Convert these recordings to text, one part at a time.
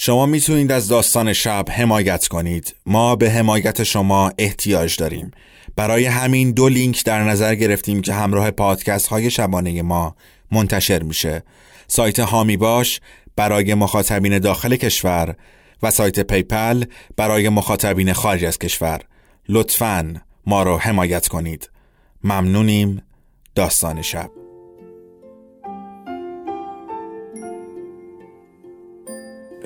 شما می‌تونید از داستان شب حمایت کنید. ما به حمایت شما احتیاج داریم. برای همین دو لینک در نظر گرفتیم که همراه پادکست های شبانه ما منتشر میشه. سایت حامی باش برای مخاطبین داخل کشور و سایت PayPal برای مخاطبین خارج از کشور. لطفاً ما رو حمایت کنید. ممنونیم. داستان شب.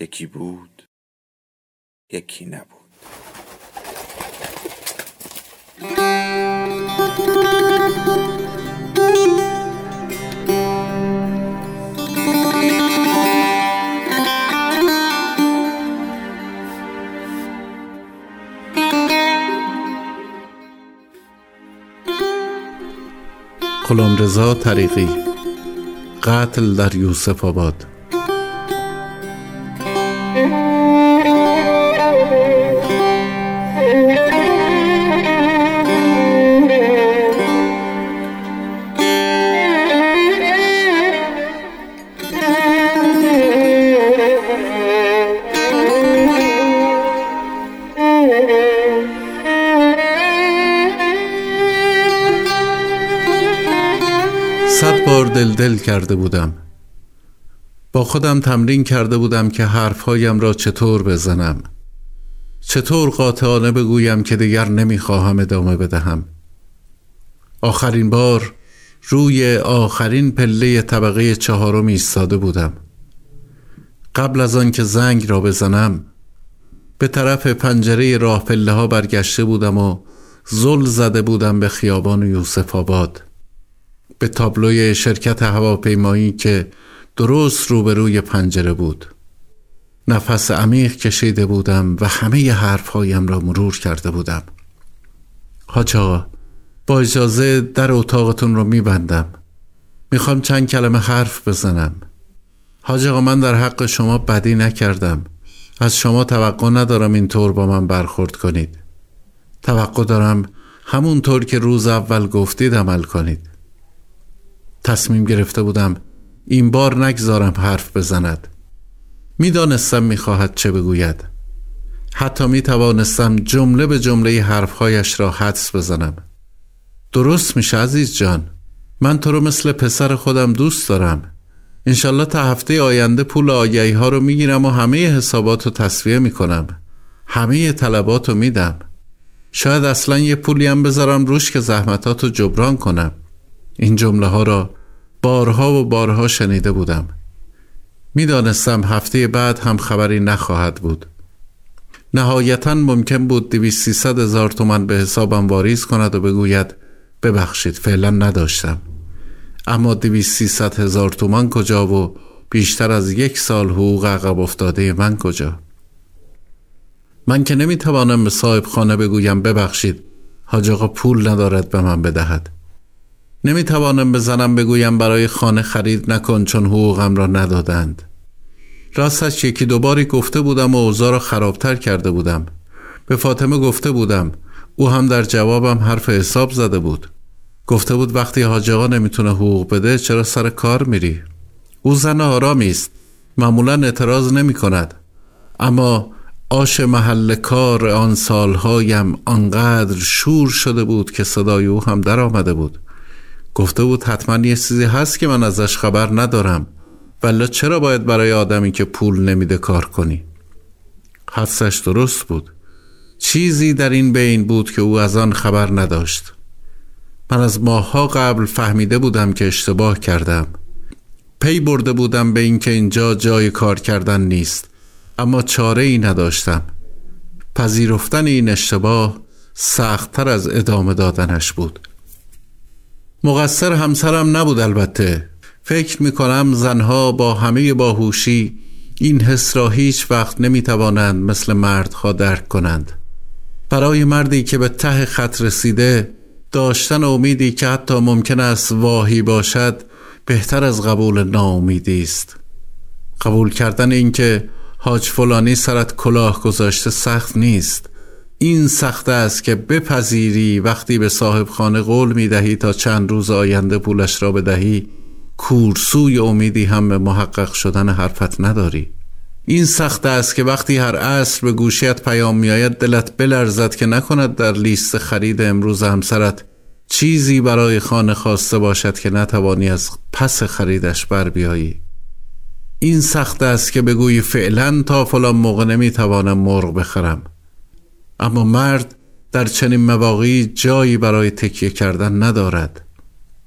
یکی بود یکی نبود. رضا طریقی. قتل در یوسف آباد. صد بار دل دل کرده بودم. با خودم تمرین کرده بودم که حرفهایم را چطور بزنم. چطور قاطعانه بگویم که دیگر نمی‌خواهم ادامه بدهم. آخرین بار روی آخرین پله طبقه چهارم ایستاده بودم. قبل از آن که زنگ را بزنم به طرف پنجره راه پله ها برگشته بودم و زل زده بودم به خیابان یوسف آباد. به تابلوی شرکت هواپیمایی که درست روبروی پنجره بود. نفس عمیق کشیده بودم و همه حرفهایم را مرور کرده بودم. حاجا با اجازه در اتاقتون رو میبندم. می‌خوام چند کلمه حرف بزنم. حاج آقا من در حق شما بدی نکردم. از شما توقع ندارم اینطور با من برخورد کنید. توقع دارم همونطور که روز اول گفتید عمل کنید. تصمیم گرفته بودم این بار نگذارم حرف بزند. می‌دانستم می‌خواهد چه بگوید. حتی می توانستم جمله به جمله حرفهایش را حدس بزنم. درست میشه عزیز جان. من تو رو مثل پسر خودم دوست دارم. انشالله تا هفته آینده پول آگهی ها رو می‌گیرم و همه حسابات رو تصویه می‌کنم. همه طلبات رو میدم. شاید اصلا یه پولی هم بذارم روش که زحمتات رو جبران کنم. این جمله ها را بارها و بارها شنیده بودم. می‌دانستم هفته بعد هم خبری نخواهد بود. نهایتا ممکن بود دویست سیصد هزار تومن به حسابم واریز کند و بگوید ببخشید فعلا نداشتم. اما دویست سیصد هزار تومن کجا و بیشتر از یک سال حقوق عقب افتاده من کجا؟ من که نمی‌توانم به صاحب خانه بگویم ببخشید حاج آقا پول ندارد به من بدهد. نمی‌توانم بزنم بگویم برای خانه خرید نکن چون حقوقم را ندادند. راستش یکی دوباری گفته بودم و اوضاع را خرابتر کرده بودم. به فاطمه گفته بودم. او هم در جوابم حرف حساب زده بود. گفته بود وقتی حاج آقا نمی‌تونه حقوق بده چرا سر کار میری؟ او زن آرامی است. معمولا اعتراض نمی کند اما آش محل کار آن سالهایم آنقدر شور شده بود که صدای او هم در آمده بود. گفته بود حتما یه چیزی هست که من ازش خبر ندارم. ولی چرا باید برای آدمی که پول نمیده کار کنی؟ حدسش درست بود. چیزی در این بین بود که او از آن خبر نداشت. من از ماهها قبل فهمیده بودم که اشتباه کردم. پی برده بودم به اینکه اینجا جای کار کردن نیست اما چاره ای نداشتم. پذیرفتن این اشتباه سختتر از ادامه دادنش بود. مقصر همسرم نبود البته. فکر می کنم زنها با همه باهوشی این حس را هیچ وقت نمی توانند مثل مردها درک کنند. برای مردی که به ته خط رسیده داشتن امیدی که حتی ممکن است واهی باشد بهتر از قبول ناامیدی است. قبول کردن اینکه حاج فلانی سرت کلاه گذاشته سخت نیست. این سخت است که بپذیری وقتی به صاحب خانه قول می دهی تا چند روز آینده پولش را بدهی کورسوی امیدی هم به محقق شدن حرفت نداری. این سخت است که وقتی هر عصر به گوشیت پیام میآید دلت بلرزد که نکند در لیست خرید امروز همسرت چیزی برای خانه خواسته باشد که نتوانی از پس خریدش بر بیایی. این سخت است که بگویی فعلا تا فلان موقع نمی‌توانم مرغ بخرم. اما مرد در چنین مواقعی جایی برای تکیه کردن ندارد.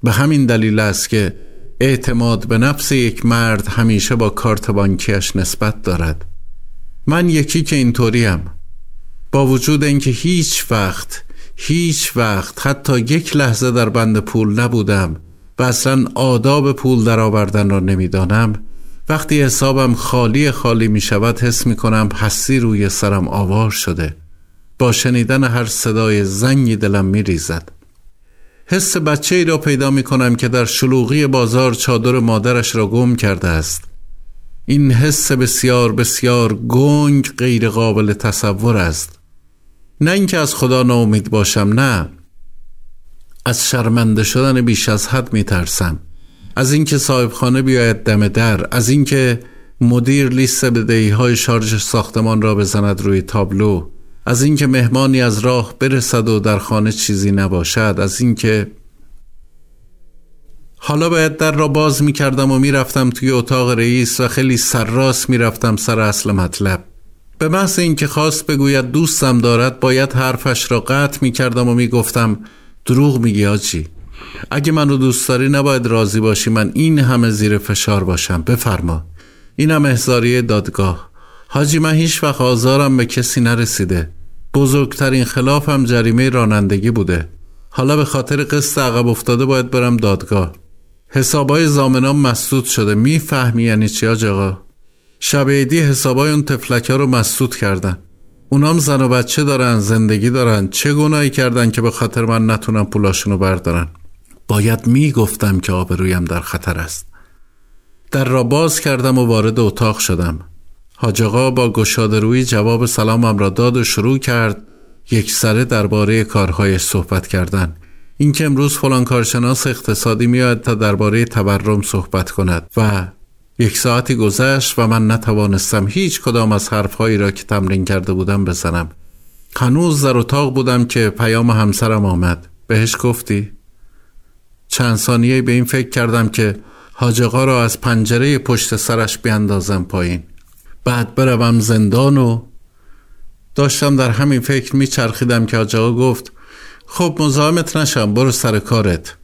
به همین دلیل است که اعتماد به نفس یک مرد همیشه با کارت بانکیش نسبت دارد. من یکی که اینطوریم. با وجود اینکه هیچ وقت هیچ وقت حتی یک لحظه در بند پول نبودم و اصلا آداب پول درآوردن را نمی‌دانم وقتی حسابم خالی خالی می شود حس می کنم حسی روی سرم آوار شده. با شنیدن هر صدای زنگی دلم می ریزد حس بچه ای را پیدا می کنم که در شلوغی بازار چادر مادرش را گم کرده است. این حس بسیار بسیار گنگ غیر قابل تصور است. نه اینکه از خدا ناامید باشم نه. از شرمنده شدن بیش از حد می ترسم از اینکه صاحب خانه بیاید دم در از اینکه مدیر لیست بدهی های شارژ ساختمان را بزند روی تابلو. از اینکه مهمانی از راه برسد و در خانه چیزی نباشد از اینکه حالا باید در را باز می کردم و می رفتم توی اتاق رئیس و خیلی سرراست می رفتم سر اصل مطلب. به محض اینکه خواست بگوید دوستم دارد باید حرفش را قطع می کردم و می گفتم دروغ میگی آجی. اگه منو دوست داری نباید راضی باشی. من این همه زیر فشار باشم. بفرما. اینم احزاریه دادگاه. حاجی من هیچ وقت آزارم به کسی نرسیده. بزرگترین خلافم جریمه رانندگی بوده. حالا به خاطر قسط عقب افتاده باید برم دادگاه. حسابای زامنام مسدود شده. می‌فهمی یعنی چی آقا شب عیدی حسابای اون تفلک ها رو مسدود کردن. اونام زن و بچه دارن زندگی دارن. چه گناهی کردن که به خاطر من نتونم پولاشونو بردارن؟ باید می‌گفتم که آبرویم در خطر است. در را باز کردم و وارد اتاق شدم. حاج با گشاده روی جواب سلامم را داد و شروع کرد یک سره درباره کارهای صحبت کردن. اینکه امروز فلان کارشناس اقتصادی میاد تا درباره تورم صحبت کند و یک ساعتی گذشت و من نتوانستم هیچ کدام از حرفهایی را که تمرین کرده بودم بزنم. هنوز در اتاق بودم که پیام همسرم آمد. بهش گفتی؟ چند ثانیه به این فکر کردم که حاجقا را از پنجره پشت سرش بیاندازم پایین. بعد بروم زندان و داشتم در همین فکر میچرخیدم که آجاقا گفت خب مزاحمت نشم برو سر کارت.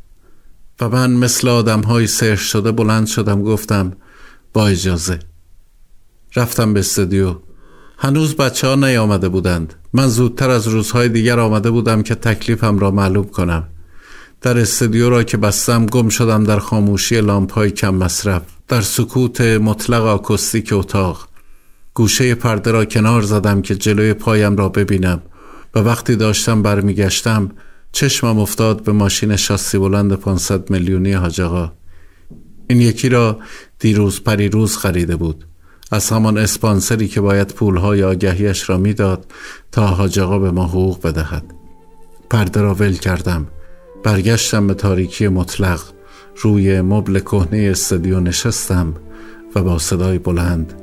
و من مثل آدم های سرش شده بلند شدم گفتم با اجازه. رفتم به استودیو. هنوز بچه ها نیامده بودند. من زودتر از روزهای دیگر آمده بودم که تکلیفم را معلوم کنم. در استودیو را که بستم گم شدم در خاموشی لامپ های کم مصرف در سکوت مطلق آکوستیک اتاق. گوشه پرده را کنار زدم که جلوی پایم را ببینم و وقتی داشتم برمیگشتم چشمم افتاد به ماشین شاسی بلند 500 میلیونی حاجقا. این یکی را دیروز پریروز خریده بود. از همان اسپانسری که باید پولهای آگهیش را می‌داد تا حاجقا به ما حقوق بدهد. پرده را ول کردم. برگشتم به تاریکی مطلق. روی مبل کهنه استدیو نشستم و با صدای بلند